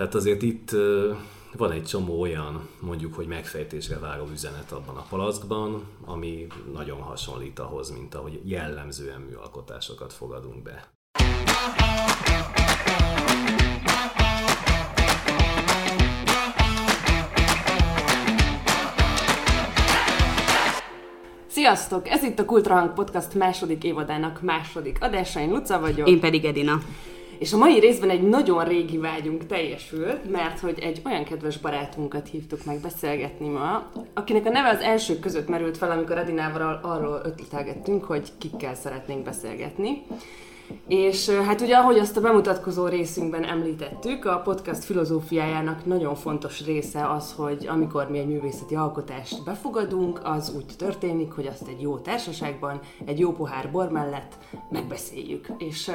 Tehát azért itt van egy csomó olyan, mondjuk, hogy megfejtésre váró üzenet abban a palackban, ami nagyon hasonlít ahhoz, mint ahogy jellemzően műalkotásokat fogadunk be. Sziasztok! Ez itt a Kultrahang Podcast második évadának második adása. Én Luca vagyok. Én pedig Edina. És a mai részben egy nagyon régi vágyunk teljesült, mert hogy egy olyan kedves barátunkat hívtuk meg beszélgetni ma, akinek a neve az elsők között merült fel, amikor Edinával arról ötletelgettünk, hogy kikkel szeretnénk beszélgetni. És hát ugye, ahogy azt a bemutatkozó részünkben említettük, a podcast filozófiájának nagyon fontos része az, hogy amikor mi egy művészeti alkotást befogadunk, az úgy történik, hogy azt egy jó társaságban, egy jó pohár bor mellett megbeszéljük. És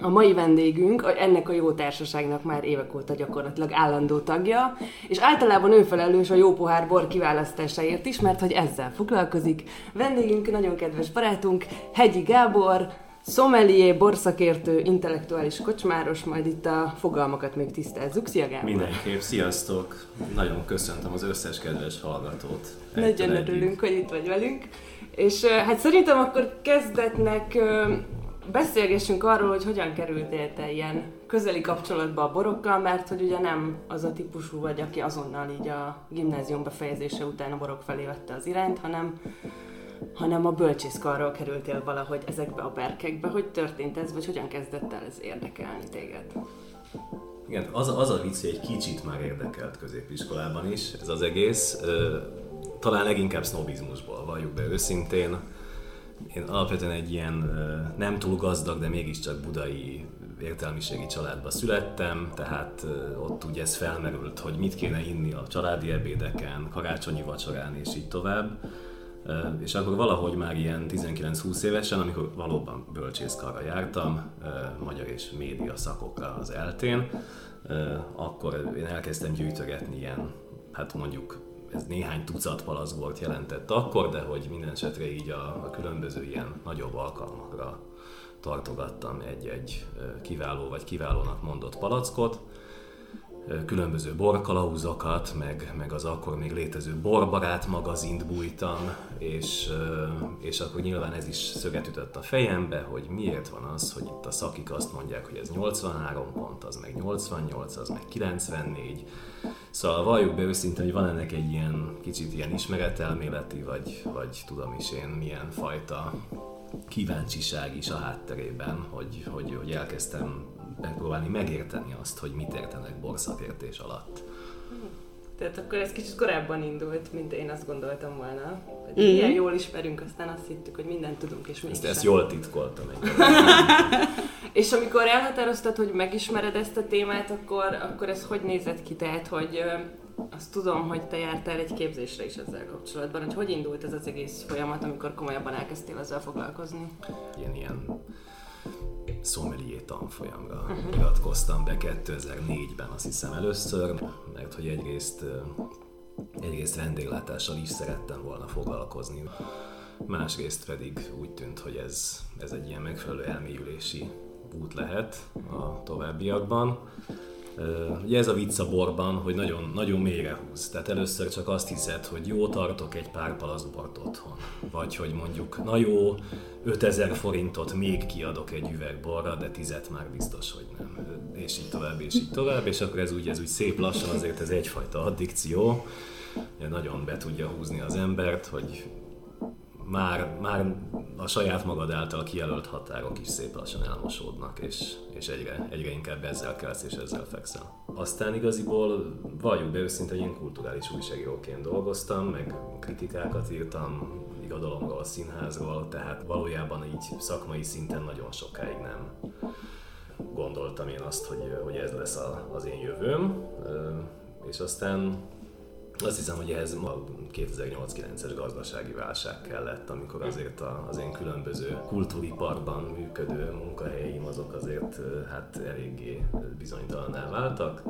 a mai vendégünk ennek a jó társaságnak már évek óta gyakorlatilag állandó tagja, és általában ő felelős a jó pohár bor kiválasztásáért is, mert hogy ezzel foglalkozik. Vendégünk nagyon kedves barátunk, Hegyi Gábor, Szomelié, borszakértő, intellektuális kocsmáros, majd itt a fogalmakat még tisztázzuk. Szia Gábor! Mindenképp, sziasztok! Nagyon köszöntöm az összes kedves hallgatót. Nagyon örülünk, hogy itt vagy velünk. És hát szerintem akkor kezdetnek beszélgessünk arról, hogy hogyan kerültél te ilyen közeli kapcsolatba a borokkal, mert hogy ugye nem az a típusú vagy, aki azonnal így a gimnázium befejezése után a borok felé vette az irányt, hanem hanem a bölcsészkarról kerültél valahogy ezekbe a berkekbe. Hogy történt ez, vagy hogyan kezdett el ez érdekelni téged? Igen, az, az a vicc, hogy egy kicsit már érdekelt középiskolában is ez az egész. Talán leginkább sznobizmusból, valljuk be őszintén. Én alapvetően egy ilyen nem túl gazdag, de mégiscsak budai értelmiségi családba születtem, tehát ott ugye ez felmerült, hogy mit kéne inni a családi ebédeken, karácsonyi vacsorán és így tovább. És akkor valahogy már ilyen 19-20 évesen, amikor valóban bölcsészkarra jártam, magyar és média szakokra az eltén, akkor én elkezdtem gyűjtögetni ilyen, hát mondjuk ez néhány tucat palackbort jelentett akkor, de hogy minden esetre így a, a különböző ilyen nagyobb alkalmakra tartogattam egy-egy kiváló vagy kiválónak mondott palackot, különböző borkalauzokat, meg, meg az akkor még létező borbarát magazint bújtam, és, és akkor nyilván ez is szöget ütött a fejembe, hogy miért van az, hogy itt a szakik azt mondják, hogy ez 83 pont, az meg 88, az meg 94. Szóval valljuk be őszintén, hogy van ennek egy ilyen kicsit ilyen ismeretelméleti, vagy, vagy tudom is én milyen fajta kíváncsiság is a hátterében, hogy, hogy, hogy elkezdtem megpróbálni megérteni azt, hogy mit értenek borszakértés alatt. Tehát akkor ez kicsit korábban indult, mint én azt gondoltam volna. Hogy mm-hmm. Ilyen jól ismerünk, aztán azt hittük, hogy mindent tudunk, és mi Ezt, ezt jól titkoltam egy És amikor elhatároztad, hogy megismered ezt a témát, akkor, akkor ez hogy nézett ki? Tehát, hogy azt tudom, hogy te jártál egy képzésre is ezzel kapcsolatban, hogy hogy indult ez az egész folyamat, amikor komolyabban elkezdtél ezzel foglalkozni? Ilyen, ilyen szomelié tanfolyamra uh-huh. iratkoztam be 2004-ben, azt hiszem először, mert hogy egyrészt, egyrészt vendéglátással is szerettem volna foglalkozni, másrészt pedig úgy tűnt, hogy ez, ez egy ilyen megfelelő elmélyülési út lehet a továbbiakban. Ugye ez a vicc a borban, hogy nagyon, nagyon mélyre húz. Tehát először csak azt hiszed, hogy jó, tartok egy pár bort otthon. Vagy hogy mondjuk, na jó, 5000 forintot még kiadok egy üveg borra, de tizet már biztos, hogy nem. És így tovább, és így tovább, és akkor ez úgy, ez úgy szép lassan, azért ez egyfajta addikció. Nagyon be tudja húzni az embert, hogy már, már a saját magad által kijelölt határok is szép lassan elmosódnak, és, és egyre, egyre inkább ezzel kelsz és ezzel fekszel. Aztán igaziból valljuk be őszinte, hogy én kulturális újságíróként dolgoztam, meg kritikákat írtam, irodalomról, színházról, tehát valójában így szakmai szinten nagyon sokáig nem gondoltam én azt, hogy, hogy ez lesz az én jövőm, és aztán azt hiszem, hogy ehhez a 2008-9-es gazdasági válság kellett, amikor azért az én különböző kultúriparban működő munkahelyeim azok azért hát eléggé bizonytalaná váltak.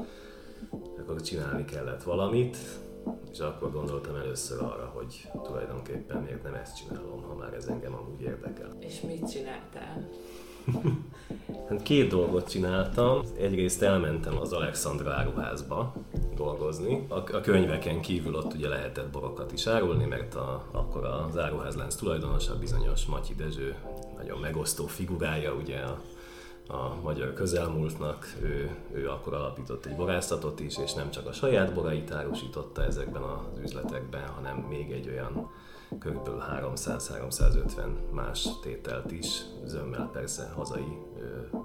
Akkor csinálni kellett valamit, és akkor gondoltam először arra, hogy tulajdonképpen miért nem ezt csinálom, ha már ez engem amúgy érdekel. És mit csináltál? Hát két dolgot csináltam. Egyrészt elmentem az Alexandra áruházba dolgozni. A, a könyveken kívül ott ugye lehetett borokat is árulni, mert a, akkor az áruházlánc tulajdonosa bizonyos Matyi Dezső nagyon megosztó figurája, ugye a, a magyar közelmúltnak, ő, ő akkor alapított egy borászatot is, és nem csak a saját borait árusította ezekben az üzletekben, hanem még egy olyan kb. 300-350 más tételt is, zömmel persze hazai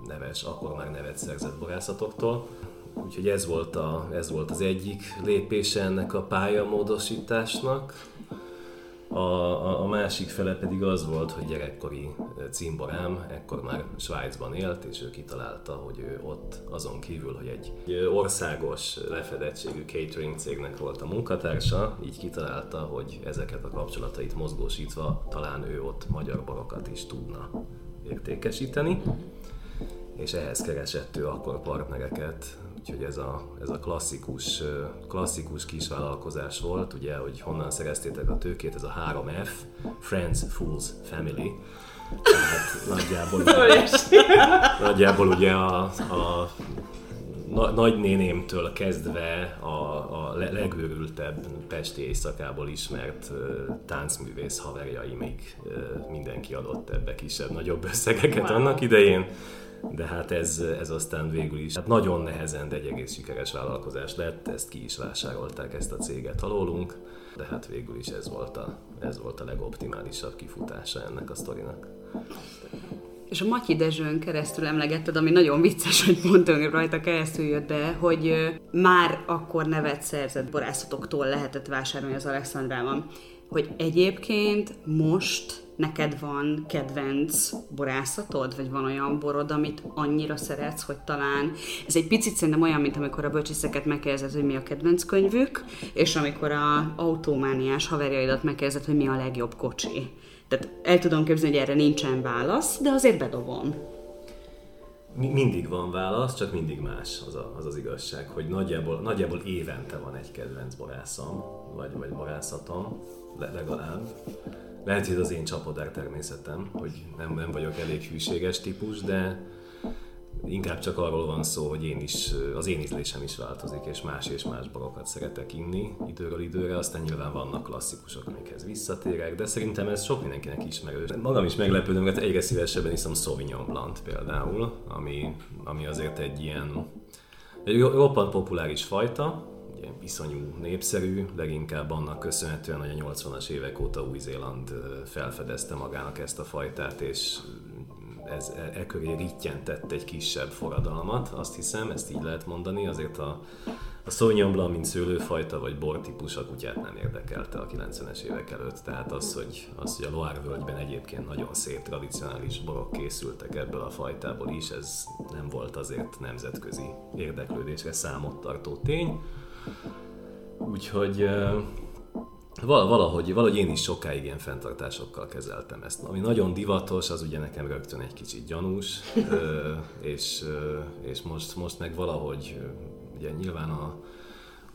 neves, akkor már nevet szerzett borászatoktól. Úgyhogy ez volt, a, ez volt az egyik lépése ennek a pályamódosításnak. A, a, a másik fele pedig az volt, hogy gyerekkori cimborám ekkor már Svájcban élt, és ő kitalálta, hogy ő ott azon kívül, hogy egy országos lefedettségű catering cégnek volt a munkatársa, így kitalálta, hogy ezeket a kapcsolatait mozgósítva talán ő ott magyar borokat is tudna értékesíteni. És ehhez keresett ő akkor partnereket, úgyhogy ez a, ez a klasszikus, klasszikus kisvállalkozás volt, ugye, hogy honnan szereztétek a tőkét, ez a 3F, Friends, Fools, Family, tehát nagyjából, ugye, nagyjából ugye a, a na, nagynénémtől kezdve a, a legőrültebb pesti éjszakából ismert uh, táncművész haverjaimig uh, mindenki adott ebbe kisebb-nagyobb összegeket wow. annak idején de hát ez, ez aztán végül is hát nagyon nehezen, de egy egész sikeres vállalkozás lett, ezt ki is vásárolták ezt a céget alólunk, de hát végül is ez volt a, ez volt a legoptimálisabb kifutása ennek a sztorinak. És a Matyi Dezsőn keresztül emlegetted, ami nagyon vicces, hogy pont rajta keresztül jött be, hogy már akkor nevet szerzett borászatoktól lehetett vásárolni az Alexandrában. Hogy egyébként most neked van kedvenc borászatod, vagy van olyan borod, amit annyira szeretsz, hogy talán ez egy picit szerintem olyan, mint amikor a bölcsészeket megkérdezed, hogy mi a kedvenc könyvük, és amikor a autómániás haverjaidat megkérdezed, hogy mi a legjobb kocsi. Tehát el tudom képzelni, hogy erre nincsen válasz, de azért bedobom. Mindig van válasz, csak mindig más az, a, az az igazság, hogy nagyjából, nagyjából évente van egy kedvenc borászom, vagy, vagy borászatom, legalább. Lehet, hogy ez az én csapodár természetem, hogy nem, nem vagyok elég hűséges típus, de inkább csak arról van szó, hogy én is, az én ízlésem is változik, és más és más borokat szeretek inni időről időre, aztán nyilván vannak klasszikusok, amikhez visszatérek, de szerintem ez sok mindenkinek ismerős. Magam is meglepődöm, mert egyre szívesebben iszom Sauvignon Blanc például, ami, ami azért egy ilyen egy roppant populáris fajta, iszonyú népszerű, leginkább annak köszönhetően, hogy a 80-as évek óta Új-Zéland felfedezte magának ezt a fajtát, és ez e, e köré rittyentett egy kisebb forradalmat, azt hiszem, ezt így lehet mondani, azért a, a Sauvignon mint szőlőfajta vagy bortípus a kutyát nem érdekelte a 90-es évek előtt, tehát az, hogy, az, hogy a Loire völgyben egyébként nagyon szép tradicionális borok készültek ebből a fajtából is, ez nem volt azért nemzetközi érdeklődésre számot tartó tény. Úgyhogy valahogy, valahogy én is sokáig ilyen fenntartásokkal kezeltem ezt. Ami nagyon divatos, az ugye nekem rögtön egy kicsit gyanús, és, és most, most meg valahogy ugye nyilván a,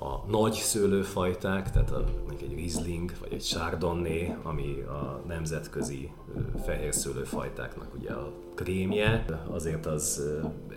a nagy szőlőfajták, tehát a, egy Riesling vagy egy Chardonnay, ami a nemzetközi fehér szőlőfajtáknak ugye a krémje, azért az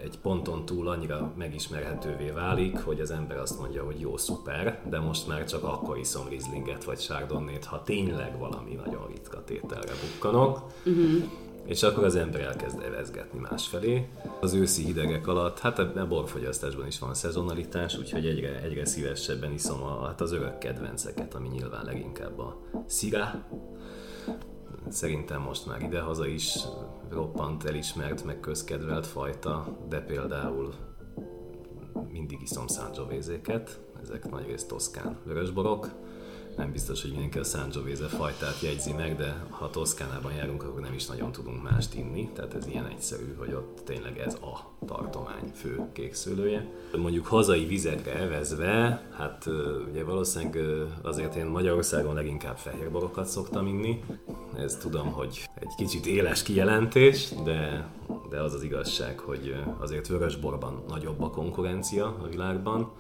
egy ponton túl annyira megismerhetővé válik, hogy az ember azt mondja, hogy jó, szuper, de most már csak akkor iszom Rieslinget vagy Chardonnay-t, ha tényleg valami nagyon ritka tételre bukkanok. Uh-huh és akkor az ember elkezd evezgetni másfelé. Az őszi hidegek alatt, hát a borfogyasztásban is van szezonalitás, úgyhogy egyre, egyre szívesebben iszom a, hát az örök kedvenceket, ami nyilván leginkább a szirá. Szerintem most már idehaza is roppant elismert, meg közkedvelt fajta, de például mindig iszom Sangiovese-ket, ezek nagyrészt toszkán vörösborok, nem biztos, hogy mindenki a Sangiovese fajtát jegyzi meg, de ha Toszkánában járunk, akkor nem is nagyon tudunk mást inni, tehát ez ilyen egyszerű, hogy ott tényleg ez a tartomány fő kékszőlője. Mondjuk hazai vizekre evezve, hát ugye valószínűleg azért én Magyarországon leginkább fehérborokat szoktam inni. Ez tudom, hogy egy kicsit éles kijelentés, de, de az az igazság, hogy azért vörösborban nagyobb a konkurencia a világban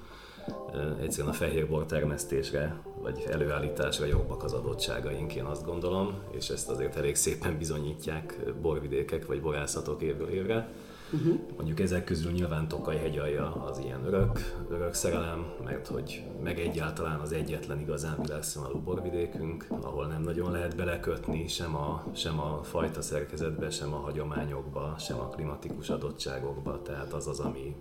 egyszerűen a fehérbor termesztésre vagy előállításra jobbak az adottságaink, én azt gondolom, és ezt azért elég szépen bizonyítják borvidékek vagy borászatok évről évre. Uh-huh. Mondjuk ezek közül nyilván Tokaj hegyalja az ilyen örök, örök szerelem, mert hogy meg egyáltalán az egyetlen igazán világszínvonalú borvidékünk, ahol nem nagyon lehet belekötni sem a, sem a fajta szerkezetbe, sem a hagyományokba, sem a klimatikus adottságokba, tehát az az, ami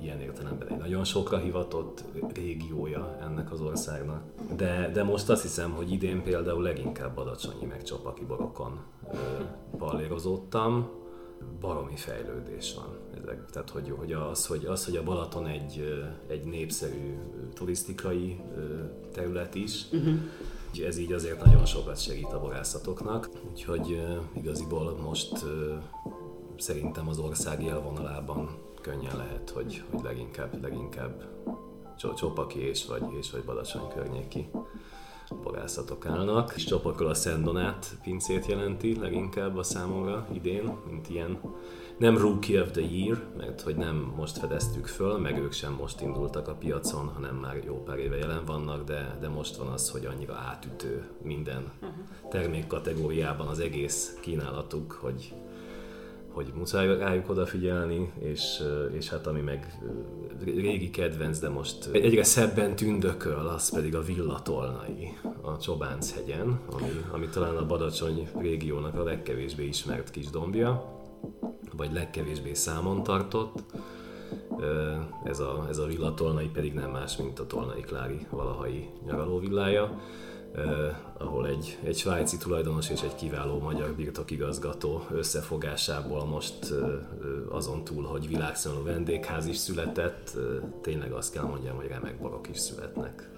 ilyen értelemben egy nagyon sokra hivatott régiója ennek az országnak. De, de most azt hiszem, hogy idén például leginkább Badacsonyi meg Csapaki borokon pallérozottam, baromi fejlődés van. Ezek. Tehát, hogy, hogy, az, hogy az, hogy a Balaton egy, egy népszerű turisztikai terület is, uh-huh. ez így azért nagyon sokat segít a borászatoknak. Úgyhogy igaziból most szerintem az ország élvonalában könnyen lehet, hogy, hogy leginkább, leginkább Csopaki és vagy, és vagy Badacsony környéki borászatok állnak. És Csopakról a Szent Donát pincét jelenti leginkább a számomra idén, mint ilyen nem Rookie of the Year, mert hogy nem most fedeztük föl, meg ők sem most indultak a piacon, hanem már jó pár éve jelen vannak, de, de most van az, hogy annyira átütő minden termékkategóriában az egész kínálatuk, hogy hogy muszáj rájuk odafigyelni, és, és hát ami meg régi kedvenc, de most egyre szebben tündököl, az pedig a villatolnai a Csobánc hegyen, ami, ami talán a Badacsony régiónak a legkevésbé ismert kis dombja, vagy legkevésbé számon tartott. Ez a, ez a villatolnai pedig nem más, mint a Tolnai Klári valahai nyaralóvillája eh, ahol egy, egy svájci tulajdonos és egy kiváló magyar birtokigazgató összefogásából most eh, azon túl, hogy világszínű vendégház is született, eh, tényleg azt kell mondjam, hogy remek barok is születnek.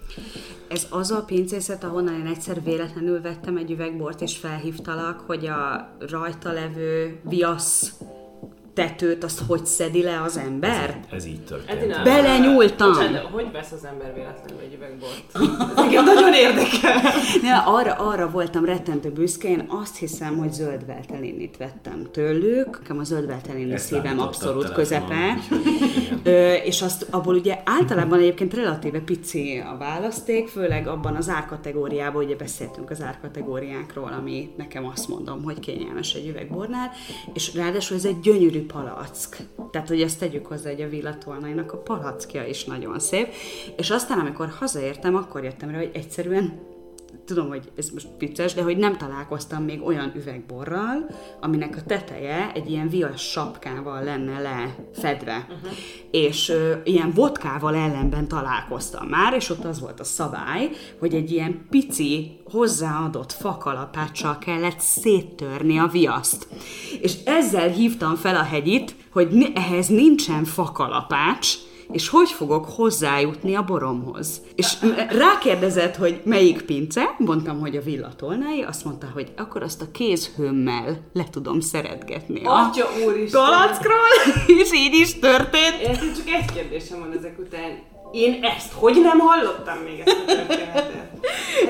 Ez az a pincészet, ahonnan én egyszer véletlenül vettem egy üvegbort, és felhívtalak, hogy a rajta levő viasz tetőt, azt hogy szedi le az ember? Ez, ez így történt. Hát Belenyúltam. Bocsánat, hogy vesz az ember véletlenül egy üvegbort? Ez engem nagyon érdekel. Ja, arra, arra voltam rettentő büszke, én azt hiszem, hogy zöld veltelinit vettem tőlük. Nekem a zöld veltelini szívem abszolút közepe. Ö, és azt abból ugye általában egyébként relatíve pici a választék, főleg abban az árkategóriában, ugye beszéltünk az árkategóriákról, ami nekem azt mondom, hogy kényelmes egy üvegbornál, és ráadásul ez egy gyönyörű palack. Tehát, hogy ezt tegyük hozzá, hogy a villatolnainak a palackja is nagyon szép. És aztán, amikor hazaértem, akkor jöttem rá, hogy egyszerűen tudom, hogy ez most vicces, de hogy nem találkoztam még olyan üvegborral, aminek a teteje egy ilyen vias sapkával lenne lefedve. Uh-huh. És ö, ilyen vodkával ellenben találkoztam már, és ott az volt a szabály, hogy egy ilyen pici, hozzáadott fakalapáccsal kellett széttörni a viaszt. És ezzel hívtam fel a hegyit, hogy ehhez nincsen fakalapács, és hogy fogok hozzájutni a boromhoz. És rákérdezett, hogy melyik pince, mondtam, hogy a villatolnái, azt mondta, hogy akkor azt a kézhőmmel le tudom szeretgetni. Atya úristen! Galackról, és így is történt. Én csak egy kérdésem van ezek után én ezt hogy nem hallottam még ezt a történetet?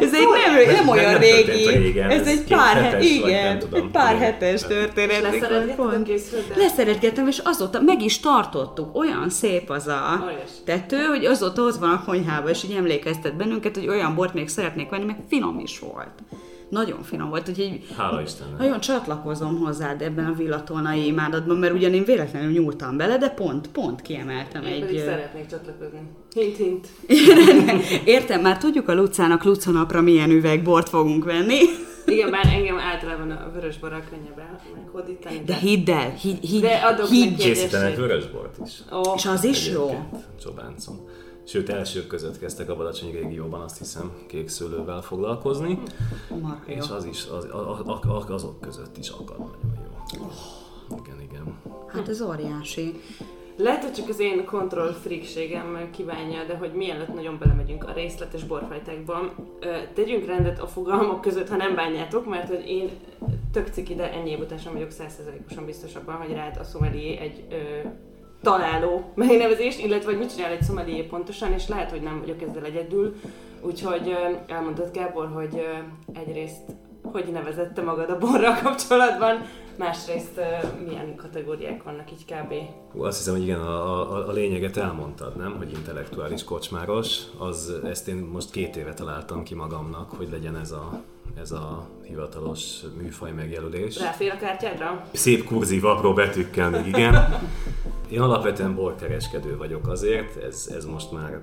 Ez, egy nem, nem olyan nem régi, régen, ez, ez egy pár, hetes, igen, tudom, egy pár hetes történet. Leszeretgettem Leszeretgettem, és azóta meg is tartottuk. Olyan szép az a Olyas. tető, hogy azóta ott van a konyhában, és így emlékeztet bennünket, hogy olyan bort még szeretnék venni, meg finom is volt nagyon finom volt, úgyhogy Hála Istennek. nagyon csatlakozom hozzád ebben a villatolnai imádatban, mert ugyan én véletlenül nyúltam bele, de pont, pont kiemeltem én egy... Pedig szeretnék csatlakozni. Hint, hint. Értem, már tudjuk a Lucának Lucanapra milyen üvegbort fogunk venni. Igen, bár engem általában a vörös bor könnyebb meghódítani. De hidd el, hidd, hidd, de adok hidd. Készítenek vörösbort is. Oh. És az is jó. Csobáncon. Sőt, elsők között kezdtek a Balacsony régióban azt hiszem kékszőlővel foglalkozni. Marha és az is, az, az, az, azok között is akad nagyon jó. Oh. Igen, igen. Hát ez óriási. Lehet, hogy csak az én kontroll freakségem kívánja, de hogy mielőtt nagyon belemegyünk a részletes borfajtákban, tegyünk rendet a fogalmak között, ha nem bánjátok, mert hogy én tök ciki, de ennyi év után sem vagyok százszerzalékosan biztos abban, hogy rád a szomelié egy ö, találó megnevezést, illetve hogy mit csinál egy szomelié pontosan, és lehet, hogy nem vagyok ezzel egyedül. Úgyhogy elmondott Gábor, hogy egyrészt hogy nevezette magad a borral kapcsolatban, másrészt milyen kategóriák vannak így kb. Hú, azt hiszem, hogy igen, a, a, a lényeget elmondtad, nem? Hogy intellektuális kocsmáros. Az, ezt én most két éve találtam ki magamnak, hogy legyen ez a, ez a hivatalos műfaj megjelölés. Ráfér a kártyádra? Szép kurzív, apró betűkkel még igen. Én alapvetően borkereskedő vagyok azért, ez, ez most már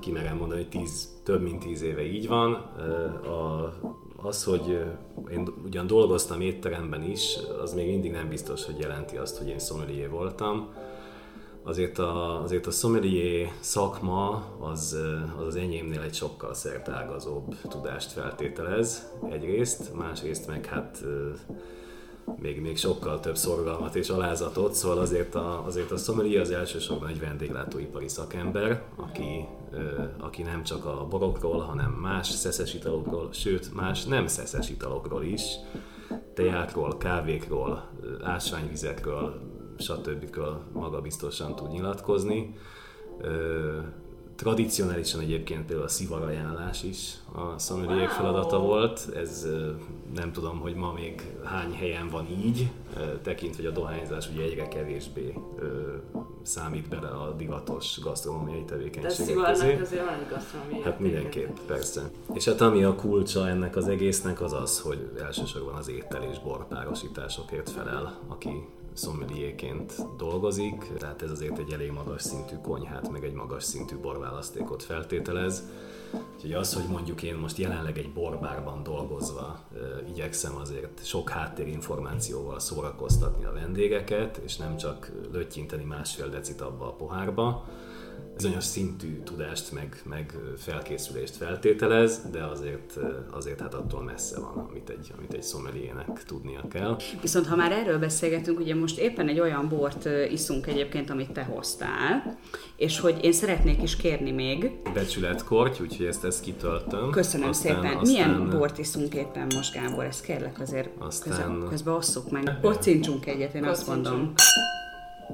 kimerem mondani, hogy tíz, több mint tíz éve így van. A, az, hogy én ugyan dolgoztam étteremben is, az még mindig nem biztos, hogy jelenti azt, hogy én sommelier voltam. Azért a, azért a sommelier szakma az, az az enyémnél egy sokkal szertágazóbb tudást feltételez egyrészt, másrészt meg hát még, még sokkal több szorgalmat és alázatot, szóval azért a, azért a sommelier az elsősorban egy vendéglátóipari szakember, aki, aki nem csak a borokról, hanem más szeszes italokról, sőt más nem szeszes italokról is, tejákról, kávékról, ásványvizekről, stb. maga biztosan tud nyilatkozni Tradicionálisan egyébként például a szivarajánlás is a szomeliék feladata volt. Ez nem tudom, hogy ma még hány helyen van így, tekintve, hogy a dohányzás ugye egyre kevésbé számít bele a divatos gasztronómiai tevékenységek De közé. azért van egy gasztronómiai Hát mindenképp, persze. És hát ami a kulcsa ennek az egésznek az az, hogy elsősorban az étel és borpárosításokért felel, aki szommelierként dolgozik, tehát ez azért egy elég magas szintű konyhát, meg egy magas szintű borválasztékot feltételez. Úgyhogy az, hogy mondjuk én most jelenleg egy borbárban dolgozva igyekszem azért sok háttérinformációval szórakoztatni a vendégeket, és nem csak löttyinteni másfél decit abba a pohárba, bizonyos szintű tudást, meg, meg felkészülést feltételez, de azért, azért hát attól messze van, amit egy, amit egy szomeliének tudnia kell. Viszont ha már erről beszélgetünk, ugye most éppen egy olyan bort iszunk egyébként, amit te hoztál, és hogy én szeretnék is kérni még. Becsületkorty, úgyhogy ezt, ezt kitöltöm. Köszönöm aztán, szépen. Aztán, Milyen bort iszunk éppen most, Gábor? Ezt kérlek azért aztán... közben, közben osszuk meg. Kocincsunk egyet, én azt mondom.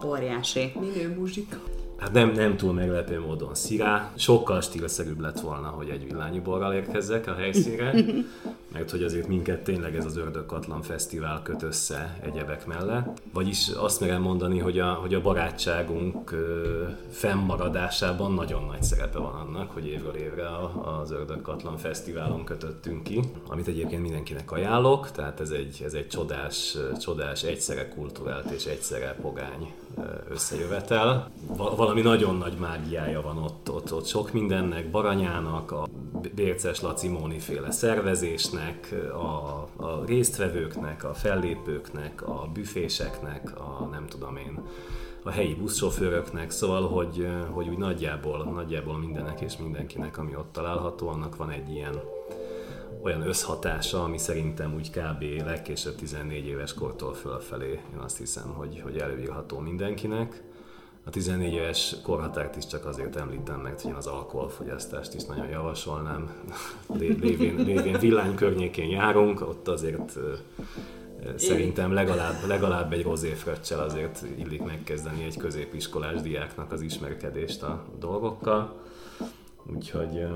Óriási. Minő muzsika. Hát nem, nem túl meglepő módon szirá. Sokkal stílszerűbb lett volna, hogy egy villányi borral érkezzek a helyszínre, mert hogy azért minket tényleg ez az Ördögkatlan Fesztivál köt össze egyebek mellett. Vagyis azt merem mondani, hogy a, hogy a barátságunk fennmaradásában nagyon nagy szerepe van annak, hogy évről évre az Ördögkatlan Fesztiválon kötöttünk ki, amit egyébként mindenkinek ajánlok, tehát ez egy, ez egy csodás, csodás egyszerre kulturált és egyszerre pogány összejövetel. Valami nagyon nagy mágiája van ott, ott, ott sok mindennek, Baranyának, a Bérces Laci Móni féle szervezésnek, a, a résztvevőknek, a fellépőknek, a büféseknek, a nem tudom én, a helyi buszsofőröknek, szóval, hogy, hogy úgy nagyjából, nagyjából mindenek és mindenkinek, ami ott található, annak van egy ilyen olyan összhatása, ami szerintem úgy kb. legkésőbb 14 éves kortól fölfelé, én azt hiszem, hogy, hogy előírható mindenkinek. A 14 éves korhatárt is csak azért említem meg, hogy én az alkoholfogyasztást is nagyon javasolnám. Lévén, lévén villány környékén járunk, ott azért szerintem legalább, legalább egy rozéfröccsel azért illik megkezdeni egy középiskolás diáknak az ismerkedést a dolgokkal. Úgyhogy...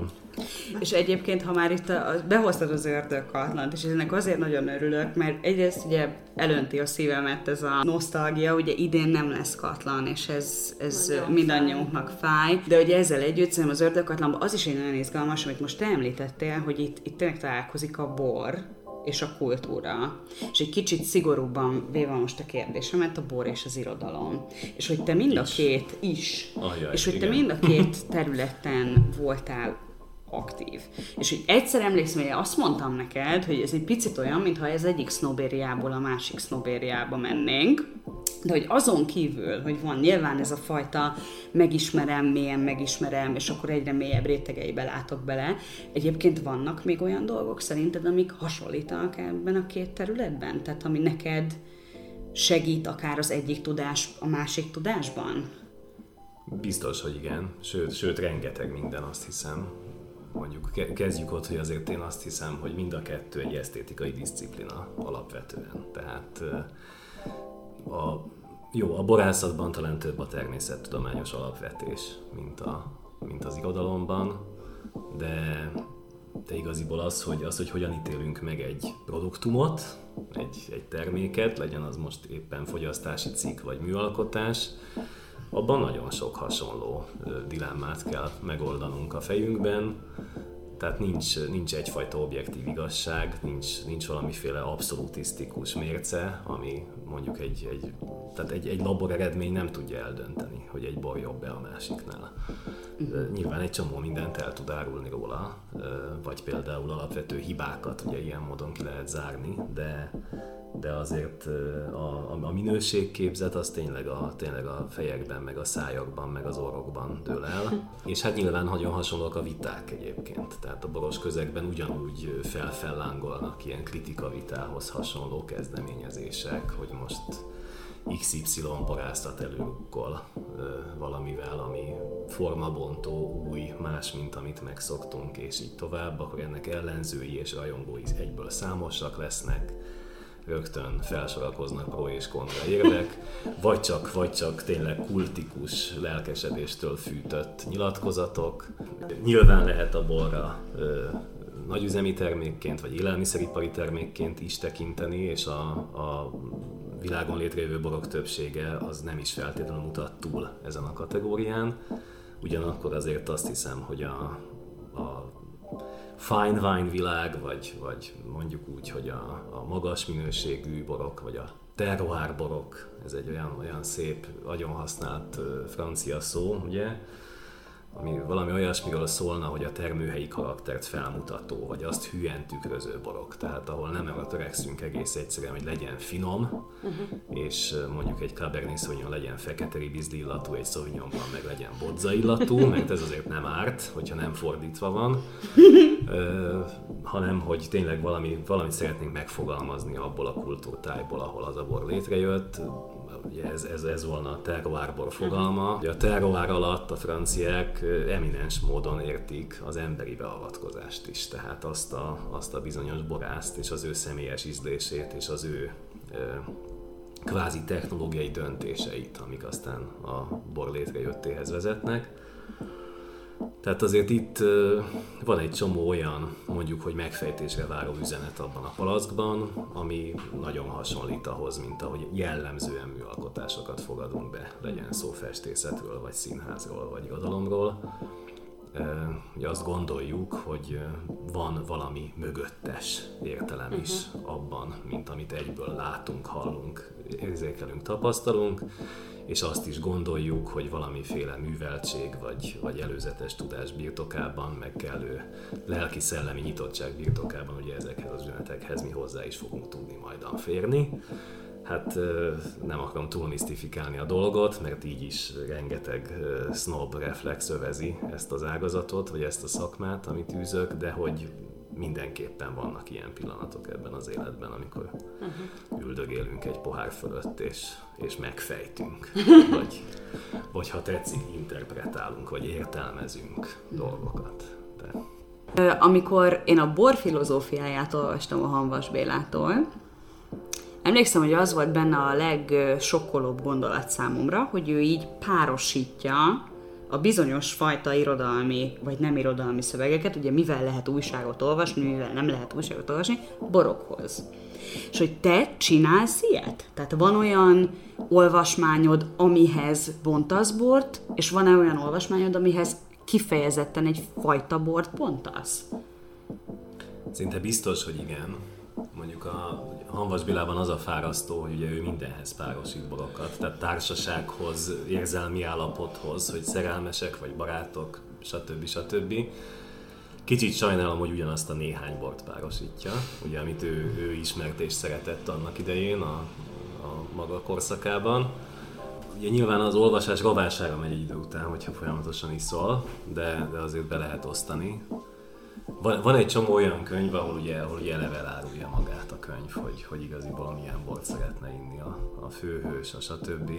És egyébként, ha már itt a, behoztad az ördögkatlant, és ennek azért nagyon örülök, mert egyrészt ugye elönti a szívemet ez a nosztalgia, ugye idén nem lesz katlan, és ez, ez mindannyiunknak fáj, de ugye ezzel együtt szerintem az ördögkatlanban az is egy nagyon izgalmas, amit most te említettél, hogy itt, itt tényleg találkozik a bor, és a kultúra. És egy kicsit szigorúbban véve most a kérdésemet, a bor és az irodalom. És hogy te mind a két is, Ajaj, és hogy igen. te mind a két területen voltál aktív. És hogy egyszer emlékszem, hogy azt mondtam neked, hogy ez egy picit olyan, mintha ez egyik sznobériából a másik sznobériába mennénk, de hogy azon kívül, hogy van nyilván ez a fajta megismerem, mélyen megismerem, és akkor egyre mélyebb rétegeibe látok bele, egyébként vannak még olyan dolgok szerinted, amik hasonlítanak ebben a két területben? Tehát ami neked segít akár az egyik tudás a másik tudásban? Biztos, hogy igen. Sőt, sőt rengeteg minden azt hiszem. Mondjuk kezdjük ott, hogy azért én azt hiszem, hogy mind a kettő egy esztétikai disziplina alapvetően. Tehát a, jó, a borászatban talán több a természettudományos alapvetés, mint, a, mint az irodalomban, de de igaziból az, hogy, az, hogy hogyan ítélünk meg egy produktumot, egy, egy terméket, legyen az most éppen fogyasztási cikk vagy műalkotás, abban nagyon sok hasonló dilemmát kell megoldanunk a fejünkben, tehát nincs, nincs egyfajta objektív igazság, nincs, nincs valamiféle abszolutisztikus mérce, ami mondjuk egy, egy, tehát egy, egy labor eredmény nem tudja eldönteni, hogy egy bor jobb-e a másiknál. Nyilván egy csomó mindent el tud árulni róla, vagy például alapvető hibákat ugye ilyen módon ki lehet zárni, de, de azért a, a, minőségképzet az tényleg a, tényleg a fejekben, meg a szájakban, meg az orrokban dől el. És hát nyilván nagyon hasonlóak a viták egyébként. Tehát a boros közegben ugyanúgy felfellángolnak ilyen kritika vitához hasonló kezdeményezések, hogy most XY borászat előrukkol valamivel, ami formabontó, új, más, mint amit megszoktunk, és így tovább, akkor ennek ellenzői és rajongói egyből számosak lesznek rögtön felsorakoznak pro és kontra érvek, vagy csak, vagy csak tényleg kultikus lelkesedéstől fűtött nyilatkozatok. Nyilván lehet a borra ö, nagyüzemi termékként, vagy élelmiszeripari termékként is tekinteni, és a, a világon létrejövő borok többsége az nem is feltétlenül mutat túl ezen a kategórián. Ugyanakkor azért azt hiszem, hogy a, a fine wine világ, vagy, vagy mondjuk úgy, hogy a, a magas minőségű borok, vagy a terroir borok, ez egy olyan, olyan szép, nagyon használt francia szó, ugye, ami valami olyasmiről szólna, hogy a termőhelyi karaktert felmutató, vagy azt hülyen tükröző borok. Tehát ahol nem arra törekszünk egész egyszerűen, hogy legyen finom, uh-huh. és mondjuk egy Cabernet Sauvignon legyen fekete ribizli illatú, egy Sauvignonban meg legyen bodza illatú, mert ez azért nem árt, hogyha nem fordítva van, ö, hanem hogy tényleg valami, valamit szeretnénk megfogalmazni abból a kultúrtájból, ahol az a bor létrejött, ugye ez, ez, ez volna a terroárbor fogalma. Ugye a terroár alatt a franciák eminens módon értik az emberi beavatkozást is, tehát azt a, azt a bizonyos borászt és az ő személyes ízlését és az ő kvázi technológiai döntéseit, amik aztán a bor létrejöttéhez vezetnek. Tehát azért itt van egy csomó olyan, mondjuk, hogy megfejtésre váró üzenet abban a palackban, ami nagyon hasonlít ahhoz, mint ahogy jellemzően műalkotásokat fogadunk be, legyen szó festészetről, vagy színházról, vagy irodalomról. Ugye azt gondoljuk, hogy van valami mögöttes értelem is uh-huh. abban, mint amit egyből látunk, hallunk, érzékelünk, tapasztalunk, és azt is gondoljuk, hogy valamiféle műveltség vagy, vagy előzetes tudás birtokában, meg kellő lelki-szellemi nyitottság birtokában, ugye ezekhez az üzenetekhez mi hozzá is fogunk tudni majdan férni. Hát nem akarom túl misztifikálni a dolgot, mert így is rengeteg snob reflex övezi ezt az ágazatot, vagy ezt a szakmát, amit űzök, de hogy mindenképpen vannak ilyen pillanatok ebben az életben, amikor uh-huh. üldögélünk egy pohár fölött, és, és megfejtünk, vagy, vagy ha tetszik, interpretálunk, vagy értelmezünk dolgokat. De... Amikor én a bor filozófiáját olvastam a Hanvas Bélától, Emlékszem, hogy az volt benne a legsokkolóbb gondolat számomra, hogy ő így párosítja a bizonyos fajta irodalmi vagy nem irodalmi szövegeket, ugye mivel lehet újságot olvasni, mivel nem lehet újságot olvasni, borokhoz. És hogy te csinálsz ilyet? Tehát van olyan olvasmányod, amihez bontasz bort, és van-e olyan olvasmányod, amihez kifejezetten egy fajta bort bontasz? Szinte biztos, hogy igen. Mondjuk a Hanvas Bilában az a fárasztó, hogy ugye ő mindenhez párosít borokat, tehát társasághoz, érzelmi állapothoz, hogy szerelmesek vagy barátok, stb. stb. Kicsit sajnálom, hogy ugyanazt a néhány bort párosítja, ugye, amit ő, ő ismert és szeretett annak idején a, a maga korszakában. Ugye nyilván az olvasás rovására megy egy idő után, hogyha folyamatosan iszol, de, de azért be lehet osztani. Van, van egy csomó olyan könyv, ahol ugye, ahol ugye eleve elárulja magát a könyv, hogy, hogy igaziból milyen bort szeretne inni a, a főhős, a stb.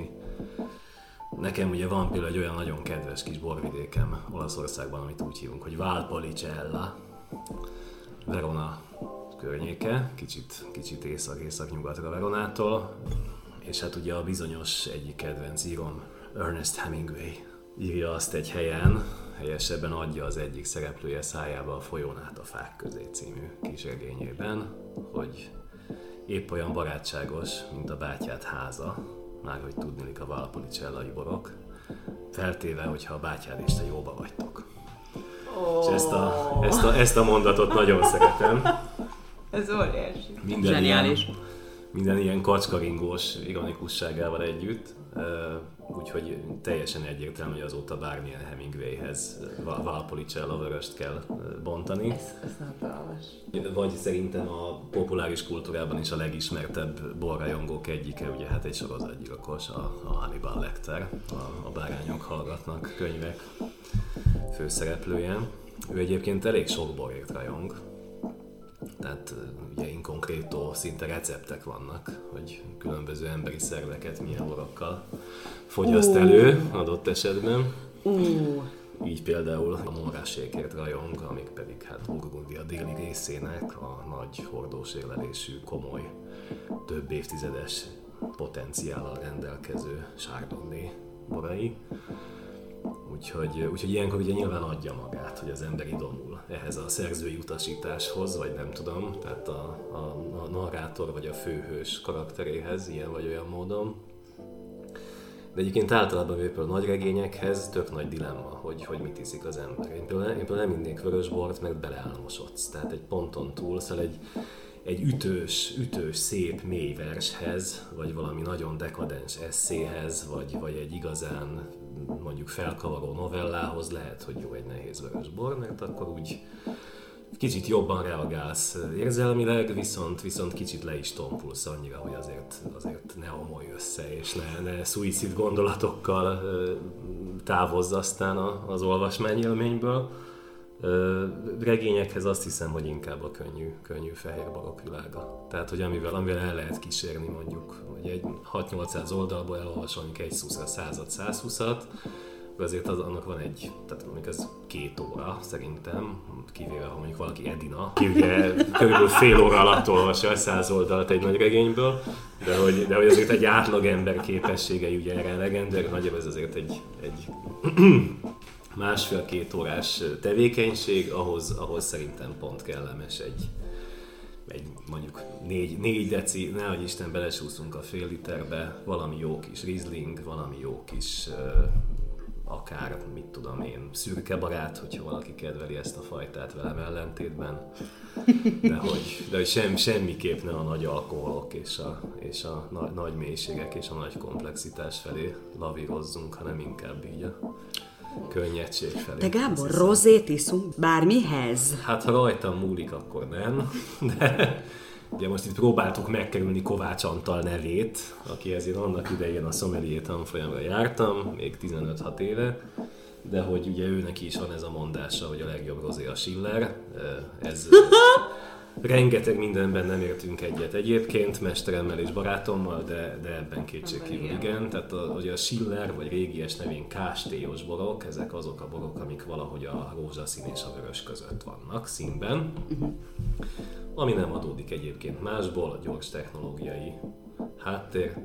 Nekem ugye van például egy olyan nagyon kedves kis borvidékem Olaszországban, amit úgy hívunk, hogy Valpolicella, Verona környéke, kicsit, kicsit észak-észak-nyugatra Veronától, és hát ugye a bizonyos egyik kedvenc írom, Ernest Hemingway írja azt egy helyen, helyesebben adja az egyik szereplője szájába a folyón át a fák közé című kisregényében, hogy épp olyan barátságos, mint a bátyát háza, már hogy tudnilik a valpolicellai borok, feltéve, hogyha a bátyád és te jóba vagytok. Oh. És ezt a, ezt, a, ezt a mondatot nagyon szeretem. Ez óriási. Minden Zseniális. Ilyen, minden ilyen kacskaringós ironikusságával együtt, úgyhogy teljesen egyértelmű, hogy azóta bármilyen Hemingwayhez Valpolicella vöröst kell bontani. Ez, ez hatalmas. Vagy szerintem a populáris kultúrában is a legismertebb borrajongók egyike, ugye hát egy sorozatgyilkos, a, a Hannibal Lecter, a, a Bárányok hallgatnak könyvek főszereplője. Ő egyébként elég sok borért rajong, tehát ugye inkonkrétó szinte receptek vannak, hogy különböző emberi szerveket milyen orokkal fogyaszt elő adott esetben. Uh. Így például a morrásékért rajong, amik pedig hát Burgundia déli részének a nagy hordós érlelésű, komoly, több évtizedes potenciállal rendelkező Chardonnay borai. Úgyhogy, úgyhogy ilyenkor ugye nyilván adja magát, hogy az ember idomul ehhez a szerzői utasításhoz, vagy nem tudom, tehát a, a, a narrátor vagy a főhős karakteréhez, ilyen vagy olyan módon. De egyébként általában például nagy regényekhez tök nagy dilemma, hogy, hogy mit iszik az ember. Én például, én például nem innék vörösbort, mert beleálmosodsz. Tehát egy ponton túl, szóval egy, egy ütős, ütős, szép, mély vershez, vagy valami nagyon dekadens eszéhez, vagy, vagy egy igazán mondjuk felkavaró novellához lehet, hogy jó egy nehéz vörösbor, mert akkor úgy kicsit jobban reagálsz érzelmileg, viszont, viszont kicsit le is tompulsz annyira, hogy azért, azért ne omolj össze, és ne, ne szuicid gondolatokkal távozz aztán az olvasmányélményből. Regényekhez azt hiszem, hogy inkább a könnyű, könnyű fehér barok világa. Tehát, hogy amivel, amivel el lehet kísérni mondjuk, hogy egy 6-800 oldalból elolvasol egy szuszra 100 120-at, azért az, annak van egy, tehát mondjuk ez két óra szerintem, kivéve ha mondjuk valaki Edina, ki ugye körülbelül fél óra alatt olvasja a száz oldalt egy nagy regényből, de hogy, de hogy azért egy átlag ember képességei ugye erre elegendő, nagyobb ez azért egy, egy másfél-két órás tevékenység, ahhoz, ahhoz szerintem pont kellemes egy, egy mondjuk négy, négy deci, nehogy Isten belesúszunk a fél literbe, valami jó kis Riesling, valami jó kis akár, mit tudom én, szürke barát, hogyha valaki kedveli ezt a fajtát velem ellentétben, de hogy, de hogy sem, semmiképp ne a nagy alkoholok és a, és a na, nagy mélységek és a nagy komplexitás felé lavírozzunk, hanem inkább így a könnyedség felé. De Gábor, rozét iszunk bármihez? Hát ha rajtam múlik, akkor nem, de Ugye most itt próbáltuk megkerülni Kovács Antal nevét, akihez én annak idején a sommelier tanfolyamra jártam, még 15-6 éve, de hogy ugye őnek is van ez a mondása, hogy a legjobb rozé a Schiller. Ez rengeteg mindenben nem értünk egyet egyébként, mesteremmel és barátommal, de, de ebben kétségkívül igen. Tehát a, hogy a Schiller, vagy régies nevén kástélyos borok, ezek azok a borok, amik valahogy a rózsaszín és a vörös között vannak színben. Uh-huh ami nem adódik egyébként másból, a gyors technológiai háttér,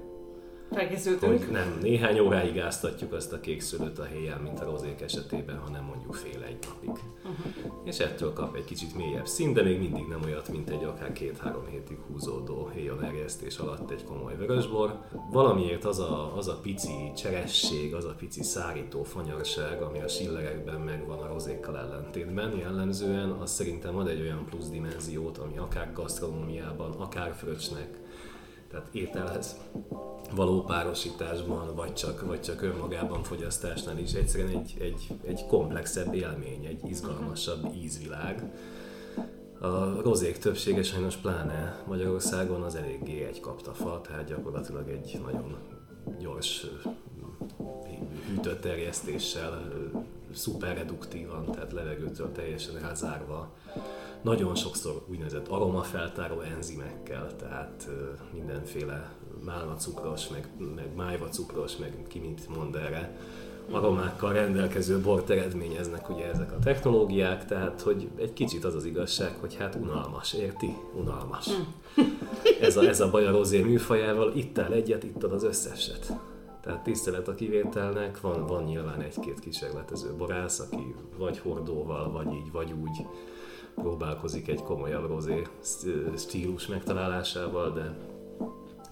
Felkészültünk. Hogy nem néhány óráig áztatjuk azt a kék szülőt a helyen, mint a rozék esetében, hanem mondjuk fél egy napig. Uh-huh. És ettől kap egy kicsit mélyebb szín, de még mindig nem olyat, mint egy akár két-három hétig húzódó héjon erjesztés alatt egy komoly vörösbor. Valamiért az a, az a pici cseresség, az a pici szárító fanyarság, ami a sillerekben megvan a rozékkal ellentétben jellemzően, az szerintem ad egy olyan plusz dimenziót, ami akár gasztronómiában, akár fröccsnek, tehát ételhez való párosításban, vagy csak, vagy csak önmagában fogyasztásnál is egyszerűen egy, egy, egy komplexebb élmény, egy izgalmasabb ízvilág. A rozék többsége sajnos pláne Magyarországon az eléggé egy kaptafa, tehát gyakorlatilag egy nagyon gyors hűtött terjesztéssel, szuperreduktívan, tehát levegőtől teljesen rázárva nagyon sokszor úgynevezett aromafeltáró enzimekkel, tehát mindenféle málnacukros, meg, meg májvacukros, meg ki mit mond erre, aromákkal rendelkező bort eredményeznek ugye ezek a technológiák, tehát hogy egy kicsit az az igazság, hogy hát unalmas, érti? Unalmas. Hm. Ez a, ez a baj a rozé műfajával, itt el egyet, itt az összeset. Tehát tisztelet a kivételnek, van, van nyilván egy-két kísérletező borász, aki vagy hordóval, vagy így, vagy úgy próbálkozik egy komolyabb rozé stílus megtalálásával, de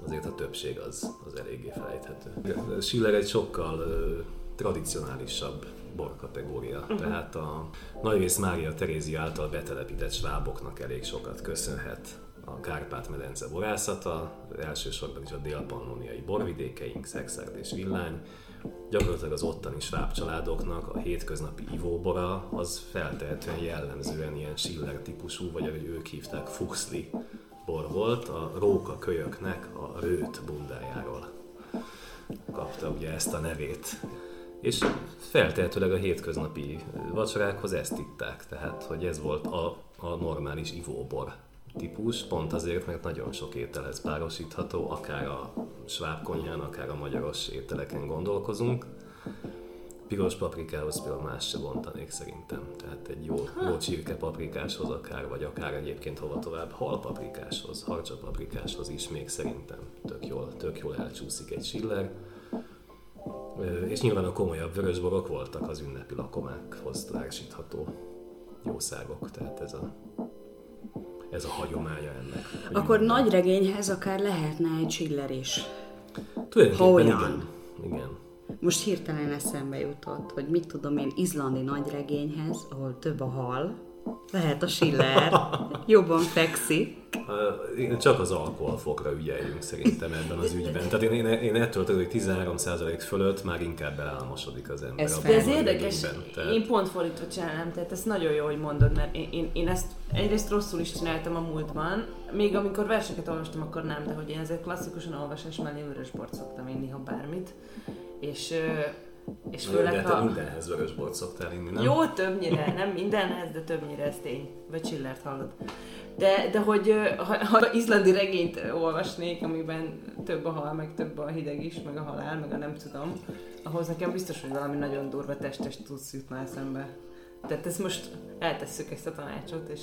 azért a többség az, az eléggé felejthető. Schiller egy sokkal uh, tradicionálisabb borkategória. Uh-huh. Tehát a nagyrészt Mária Terézi által betelepített sváboknak elég sokat köszönhet a Kárpát-medence borászata, elsősorban is a dél-pannoniai borvidékeink, Szexárd és Villány, gyakorlatilag az ottani sváb családoknak a hétköznapi ivóbora az feltehetően jellemzően ilyen Schiller típusú, vagy ahogy ők hívták, Fuxli bor volt, a róka kölyöknek a rőt bundájáról kapta ugye ezt a nevét. És feltehetőleg a hétköznapi vacsorákhoz ezt itták, tehát hogy ez volt a, a normális ivóbor típus, pont azért, mert nagyon sok ételhez párosítható, akár a sváb konyhán, akár a magyaros ételeken gondolkozunk. Piros paprikához például más se bontanék szerintem. Tehát egy jó, jó csirke paprikáshoz akár, vagy akár egyébként hova tovább, hal paprikáshoz, harcsa paprikáshoz is még szerintem tök jól, tök jól elcsúszik egy schiller. És nyilván a komolyabb vörösborok voltak az ünnepi lakomákhoz társítható jószágok, tehát ez a ez a hagyománya ennek. Akkor nagy regényhez akár lehetne egy Schiller is. Tulajdonképpen igen. igen. Most hirtelen eszembe jutott, hogy mit tudom én, izlandi nagy regényhez, ahol több a hal, lehet a Schiller, jobban fekszik. Én csak az alkoholfokra ügyeljünk szerintem ebben az ügyben. Tehát én, én, én ettől tudok, hogy 13% fölött már inkább belálmosodik az ember. Ez, ez érdekes, tehát... én pont fordítva csinálnám, tehát ez nagyon jó, hogy mondod, mert én, én, én ezt egyrészt rosszul is csináltam a múltban, még amikor verseket olvastam, akkor nem, de hogy én ezért klasszikusan olvasás mellé vörösbort szoktam inni, ha bármit. És és főleg, de te ha... mindenhez vörösbort szoktál inni, nem? Jó, többnyire, nem mindenhez, de többnyire ez tény. Vagy csillert hallod. De, de hogy ha, ha izlandi regényt olvasnék, amiben több a hal, meg több a hideg is, meg a halál, meg a nem tudom, ahhoz nekem biztos, hogy valami nagyon durva testes tudsz jutna eszembe. Tehát ezt most eltesszük ezt a tanácsot, és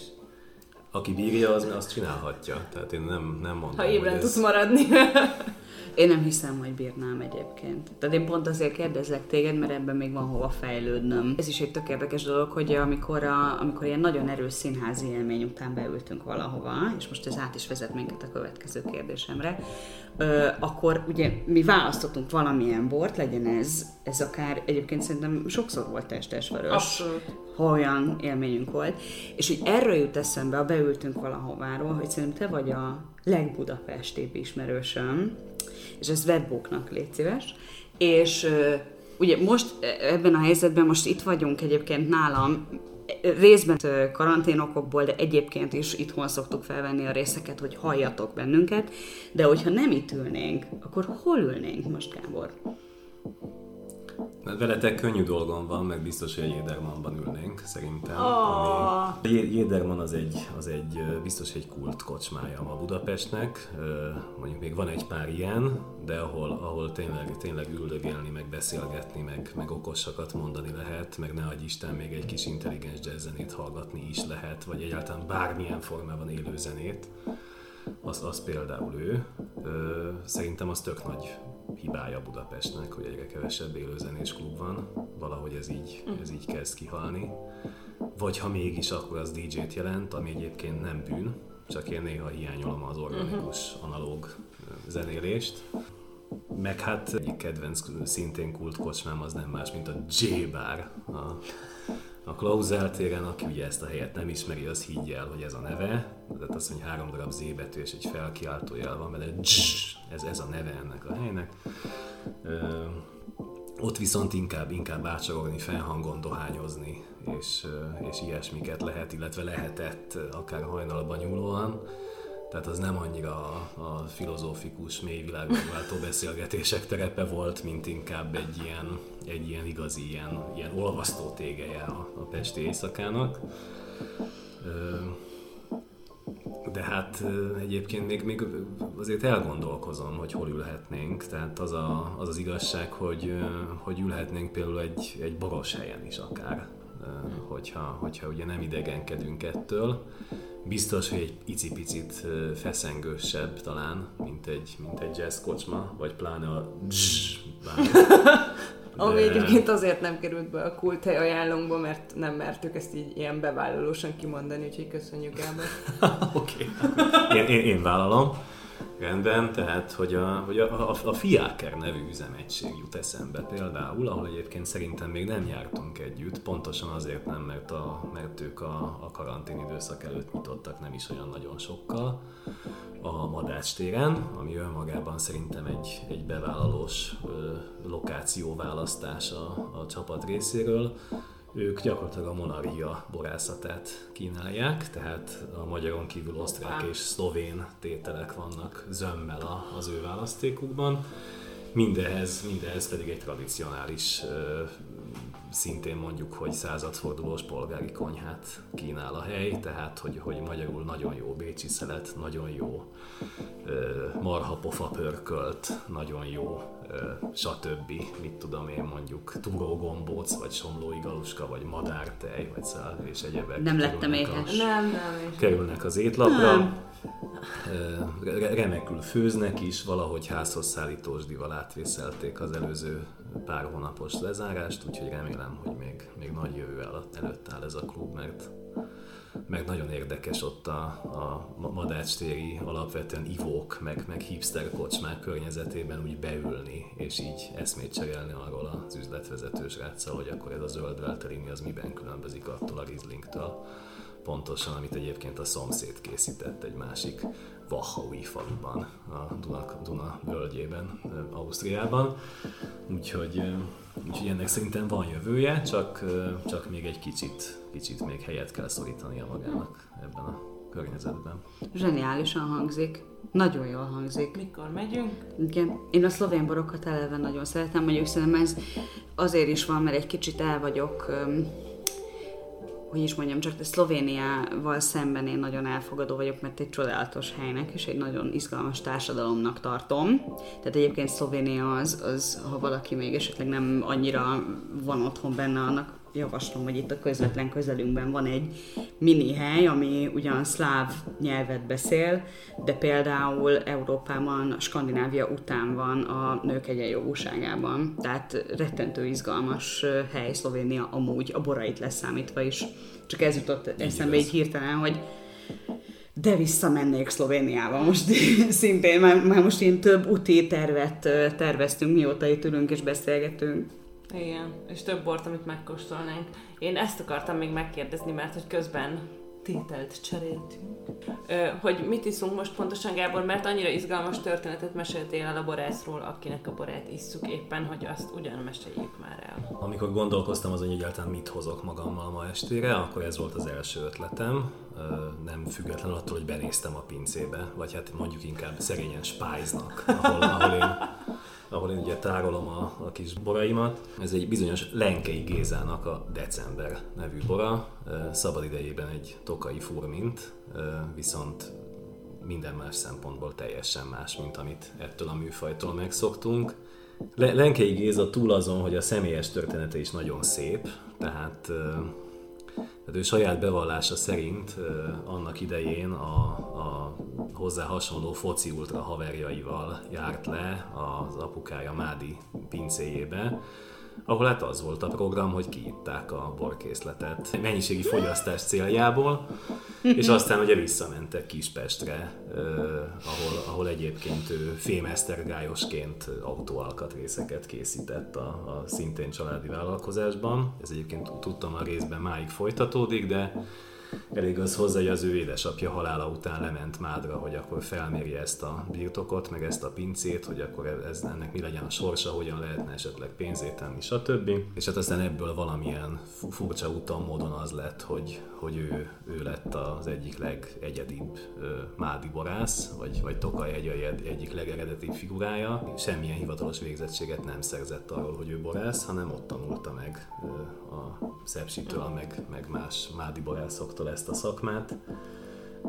aki bírja, az azt csinálhatja. Tehát én nem, nem mondom, Ha ébren tudsz ez... maradni. Én nem hiszem, hogy bírnám egyébként. Tehát én pont azért kérdezlek téged, mert ebben még van hova fejlődnöm. Ez is egy tök érdekes dolog, hogy amikor, a, amikor ilyen nagyon erős színházi élmény után beültünk valahova, és most ez át is vezet minket a következő kérdésemre, ö, akkor ugye mi választottunk valamilyen bort, legyen ez, ez akár egyébként szerintem sokszor volt testesvörös. Abszolút ha olyan élményünk volt. És hogy erről jut eszembe, a beültünk valahováról, hogy szerintem te vagy a legbudapestébb ismerősöm, és ez webbooknak légy szíves. És ugye most ebben a helyzetben, most itt vagyunk egyébként nálam, részben karanténokokból, de egyébként is itthon szoktuk felvenni a részeket, hogy halljatok bennünket, de hogyha nem itt ülnénk, akkor hol ülnénk most, Gábor? Mert veletek könnyű dolgom van, meg biztos, hogy a Jédermanban ülnénk, szerintem. Oh. Ami, Jéderman az egy, az egy biztos egy kult kocsmája ma Budapestnek. Mondjuk még van egy pár ilyen, de ahol, ahol tényleg, tényleg üldögélni, meg beszélgetni, meg, meg okosakat mondani lehet, meg ne adj Isten még egy kis intelligens jazzzenét hallgatni is lehet, vagy egyáltalán bármilyen formában élő zenét az, az például ő. Szerintem az tök nagy hibája Budapestnek, hogy egyre kevesebb élőzenés klub van. Valahogy ez így, ez így kezd kihalni. Vagy ha mégis, akkor az DJ-t jelent, ami egyébként nem bűn, csak én néha hiányolom az organikus, analóg zenélést. Meg hát egyik kedvenc szintén kult kocsmám az nem más, mint a J-Bar, a a Klausel téren, aki ugye ezt a helyet nem ismeri, az higgye el, hogy ez a neve. Tehát azt mondja, három darab Z betű és egy felkiáltó jel van vele. Ez, ez a neve ennek a helynek. Ö, ott viszont inkább, inkább ácsorogni, felhangon dohányozni, és, és ilyesmiket lehet, illetve lehetett akár hajnalban nyúlóan. Tehát az nem annyira a, a filozófikus, mély világmegváltó beszélgetések terepe volt, mint inkább egy ilyen, egy ilyen igazi, ilyen, ilyen olvasztó tégeje a, a Pesti éjszakának. De hát egyébként még, még azért elgondolkozom, hogy hol ülhetnénk. Tehát az a, az, az igazság, hogy, hogy ülhetnénk például egy, egy boros helyen is akár, hogyha, hogyha ugye nem idegenkedünk ettől biztos, hogy egy icipicit feszengősebb talán, mint egy, mint egy jazz kocsma, vagy pláne a dzs, Ami egyébként azért nem került be a kulthely ajánlónkba, mert nem mertük ezt így ilyen bevállalósan kimondani, úgyhogy köszönjük Gábor. Oké, okay. én, én, én vállalom. Rendben, tehát, hogy a, hogy a, a, a Fiaker nevű üzemegység jut eszembe például, ahol egyébként szerintem még nem jártunk együtt, pontosan azért nem, mert, a, mert ők a, a karantén időszak előtt nyitottak nem is olyan nagyon sokkal a Madács téren, ami önmagában szerintem egy, egy bevállalós ö, lokációválasztás a, a csapat részéről ők gyakorlatilag a monarchia borászatát kínálják, tehát a magyaron kívül osztrák és szlovén tételek vannak zömmel az ő választékukban. Mindehez, mindehez pedig egy tradicionális, szintén mondjuk, hogy századfordulós polgári konyhát kínál a hely, tehát hogy, hogy magyarul nagyon jó bécsi szelet, nagyon jó marhapofa pörkölt, nagyon jó stb. Mit tudom én mondjuk túrógombóc, vagy somlói galuska, vagy madártej, vagy szál, és egyebek. Nem lettem éhes. Nem, nem. Kerülnek az étlapra. Nem. Remekül főznek is, valahogy házhoz szállítósdival átvészelték az előző pár hónapos lezárást, úgyhogy remélem, hogy még, még nagy jövő előtt áll ez a klub, mert meg nagyon érdekes ott a, a madácstéri alapvetően ivók, meg, meg hipster kocsmák környezetében úgy beülni, és így eszmét cserélni arról az üzletvezető sráccal, hogy akkor ez a zöld Velterini az miben különbözik attól a Rizlingtől pontosan, amit egyébként a szomszéd készített egy másik Wahaui faluban, a Duna, Duna völgyében, Ausztriában. Úgyhogy, úgyhogy ennek szerintem van jövője, csak, csak még egy kicsit, kicsit még helyet kell szorítania magának ebben a környezetben. Zseniálisan hangzik. Nagyon jól hangzik. Mikor megyünk? Igen. Én a szlovén borokat eleve nagyon szeretem, mondjuk szerintem ez azért is van, mert egy kicsit el vagyok hogy is mondjam, csak Szlovéniával szemben én nagyon elfogadó vagyok, mert egy csodálatos helynek és egy nagyon izgalmas társadalomnak tartom. Tehát egyébként Szlovénia az, az ha valaki még esetleg nem annyira van otthon benne, annak javaslom, hogy itt a közvetlen közelünkben van egy mini hely, ami ugyan szláv nyelvet beszél, de például Európában, Skandinávia után van a nők egyenjogúságában. Tehát rettentő izgalmas hely Szlovénia amúgy, a borait leszámítva is. Csak ez jutott eszembe így hirtelen, hogy de visszamennék Szlovéniába most szintén, mert, mert most ilyen több úti tervet terveztünk, mióta itt ülünk és beszélgetünk. Igen, és több bort, amit megkóstolnánk. Én ezt akartam még megkérdezni, mert hogy közben tételt cseréltünk. Ö, hogy mit iszunk most pontosan, Gábor, mert annyira izgalmas történetet meséltél el a borászról, akinek a borát isszuk éppen, hogy azt ugyan meséljük már el. Amikor gondolkoztam azon, hogy egyáltalán mit hozok magammal ma estére, akkor ez volt az első ötletem. Nem független attól, hogy benéztem a pincébe, vagy hát mondjuk inkább szerényen spájznak, ahol, ahol én ahol én ugye tárolom a, a kis boraimat. Ez egy bizonyos Lenkei Gézának a December nevű bora, szabad idejében egy tokai furmint, viszont minden más szempontból teljesen más, mint amit ettől a műfajtól megszoktunk. Lenkei Géza túl azon, hogy a személyes története is nagyon szép, tehát tehát ő saját bevallása szerint annak idején a, a hozzá hasonló foci ultra haverjaival járt le az apukája Mádi pincéjébe, ahol hát az volt a program, hogy kiitták a borkészletet mennyiségi fogyasztás céljából, és aztán ugye visszamentek Kispestre, eh, ahol, ahol egyébként ő fémesztergályosként autóalkatrészeket készített a, a szintén családi vállalkozásban. Ez egyébként tudtam a részben máig folytatódik, de Elég az hozzá, hogy az ő édesapja halála után lement Mádra, hogy akkor felmérje ezt a birtokot, meg ezt a pincét, hogy akkor ez, ennek mi legyen a sorsa, hogyan lehetne esetleg pénzét tenni, stb. És hát aztán ebből valamilyen furcsa úton, módon az lett, hogy, hogy ő, ő lett az egyik legegyedibb mádi borász, vagy, vagy Tokaj egy, egy, egyik legeredetibb figurája. Semmilyen hivatalos végzettséget nem szerzett arról, hogy ő borász, hanem ott tanulta meg a szepsitől, meg, meg más mádi borászoktól ezt a szakmát,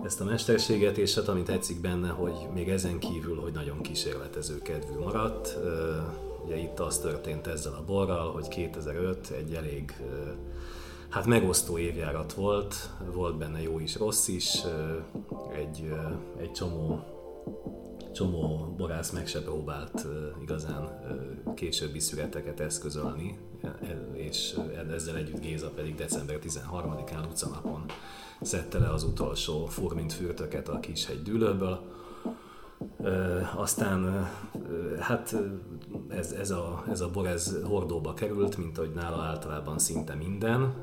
ezt a mesterséget, és hát ami tetszik benne, hogy még ezen kívül, hogy nagyon kísérletező kedvű maradt. Ugye itt az történt ezzel a borral, hogy 2005 egy elég Hát megosztó évjárat volt, volt benne jó is, rossz is, egy, egy csomó csomó borász meg se próbált igazán későbbi szüreteket eszközölni, és ezzel együtt Géza pedig december 13-án utcanapon szedte le az utolsó furmint fürtöket a Kishegy dűlőből. Aztán hát ez, ez, a, ez a bor ez hordóba került, mint ahogy nála általában szinte minden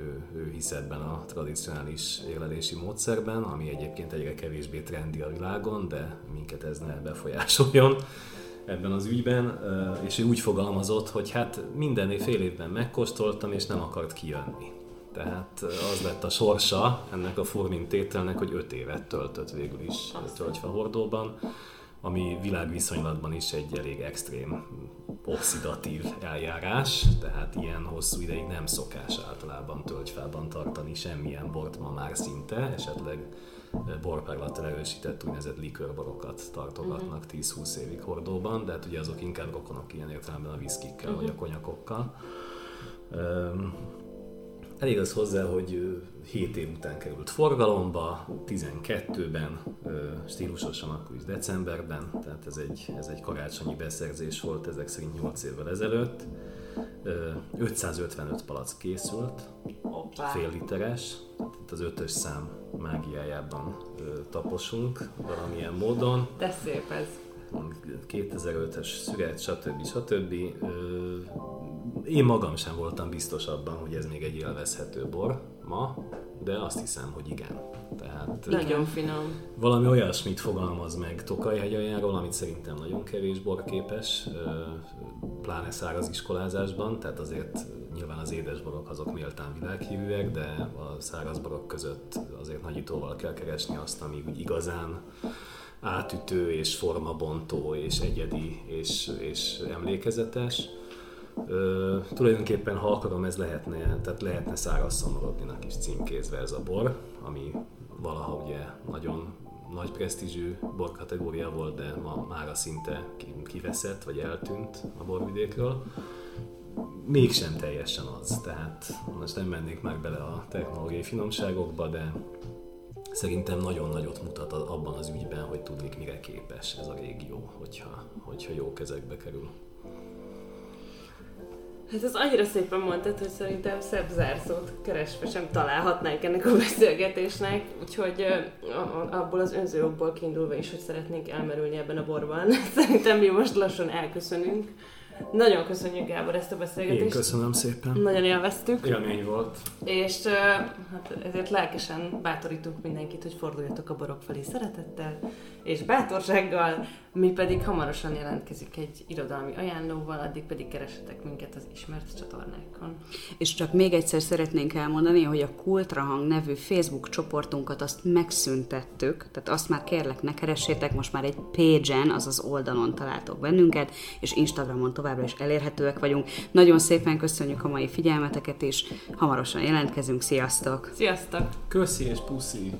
ő, ő hisz ebben a tradicionális érlelési módszerben, ami egyébként egyre kevésbé trendi a világon, de minket ez ne befolyásoljon ebben az ügyben, és ő úgy fogalmazott, hogy hát minden fél évben megkóstoltam, és nem akart kijönni. Tehát az lett a sorsa ennek a tételnek, hogy öt évet töltött végül is töltve hordóban ami világviszonylatban is egy elég extrém oxidatív eljárás, tehát ilyen hosszú ideig nem szokás általában tölgyfában tartani semmilyen bort ma már szinte, esetleg borperlattal erősített úgynevezett likörborokat tartogatnak 10-20 évig hordóban, de hát ugye azok inkább rokonok ilyen értelemben a viszkikkel vagy a konyakokkal. Elég az hozzá, hogy 7 év után került forgalomba, 12-ben, stílusosan akkor is decemberben, tehát ez egy, ez egy karácsonyi beszerzés volt, ezek szerint 8 évvel ezelőtt. 555 palack készült, Opa. fél literes, itt az ötös szám mágiájában taposunk valamilyen módon. De szép ez. 2005-es szüret, stb. stb. Én magam sem voltam biztos abban, hogy ez még egy élvezhető bor ma, de azt hiszem, hogy igen. Tehát nagyon finom. Valami olyasmit fogalmaz meg Tokaj-hegyajáról, amit szerintem nagyon kevés bor képes, pláne száraz iskolázásban, tehát azért nyilván az édesborok azok méltán világhívűek, de a szárazborok között azért nagyítóval kell keresni azt, ami úgy igazán átütő és formabontó és egyedi és, és emlékezetes. Ö, tulajdonképpen, ha akarom, ez lehetne, tehát lehetne száraz szomorodninak is címkézve ez a bor, ami valaha ugye nagyon nagy presztízsű borkategória volt, de ma már szinte kiveszett, vagy eltűnt a borvidékről. Mégsem teljesen az, tehát most nem mennék már bele a technológiai finomságokba, de szerintem nagyon nagyot mutat abban az ügyben, hogy tudnék mire képes ez a régió, hogyha, hogyha jó kezekbe kerül. Hát ez annyira szépen mondtad, hogy szerintem szebb zárszót keresve sem találhatnánk ennek a beszélgetésnek, úgyhogy abból az önzőokból kiindulva is, hogy szeretnénk elmerülni ebben a borban. Szerintem mi most lassan elköszönünk. Nagyon köszönjük Gábor ezt a beszélgetést. Én köszönöm szépen. Nagyon élveztük. Élmény volt. És hát ezért lelkesen bátorítunk mindenkit, hogy forduljatok a borok felé szeretettel és bátorsággal, mi pedig hamarosan jelentkezik egy irodalmi ajánlóval, addig pedig keresetek minket az ismert csatornákon. És csak még egyszer szeretnénk elmondani, hogy a Kultrahang nevű Facebook csoportunkat azt megszüntettük, tehát azt már kérlek ne keressétek, most már egy page-en, azaz oldalon találtok bennünket, és Instagramon továbbra is elérhetőek vagyunk. Nagyon szépen köszönjük a mai figyelmeteket, és hamarosan jelentkezünk. Sziasztok! Sziasztok! Köszi és puszi!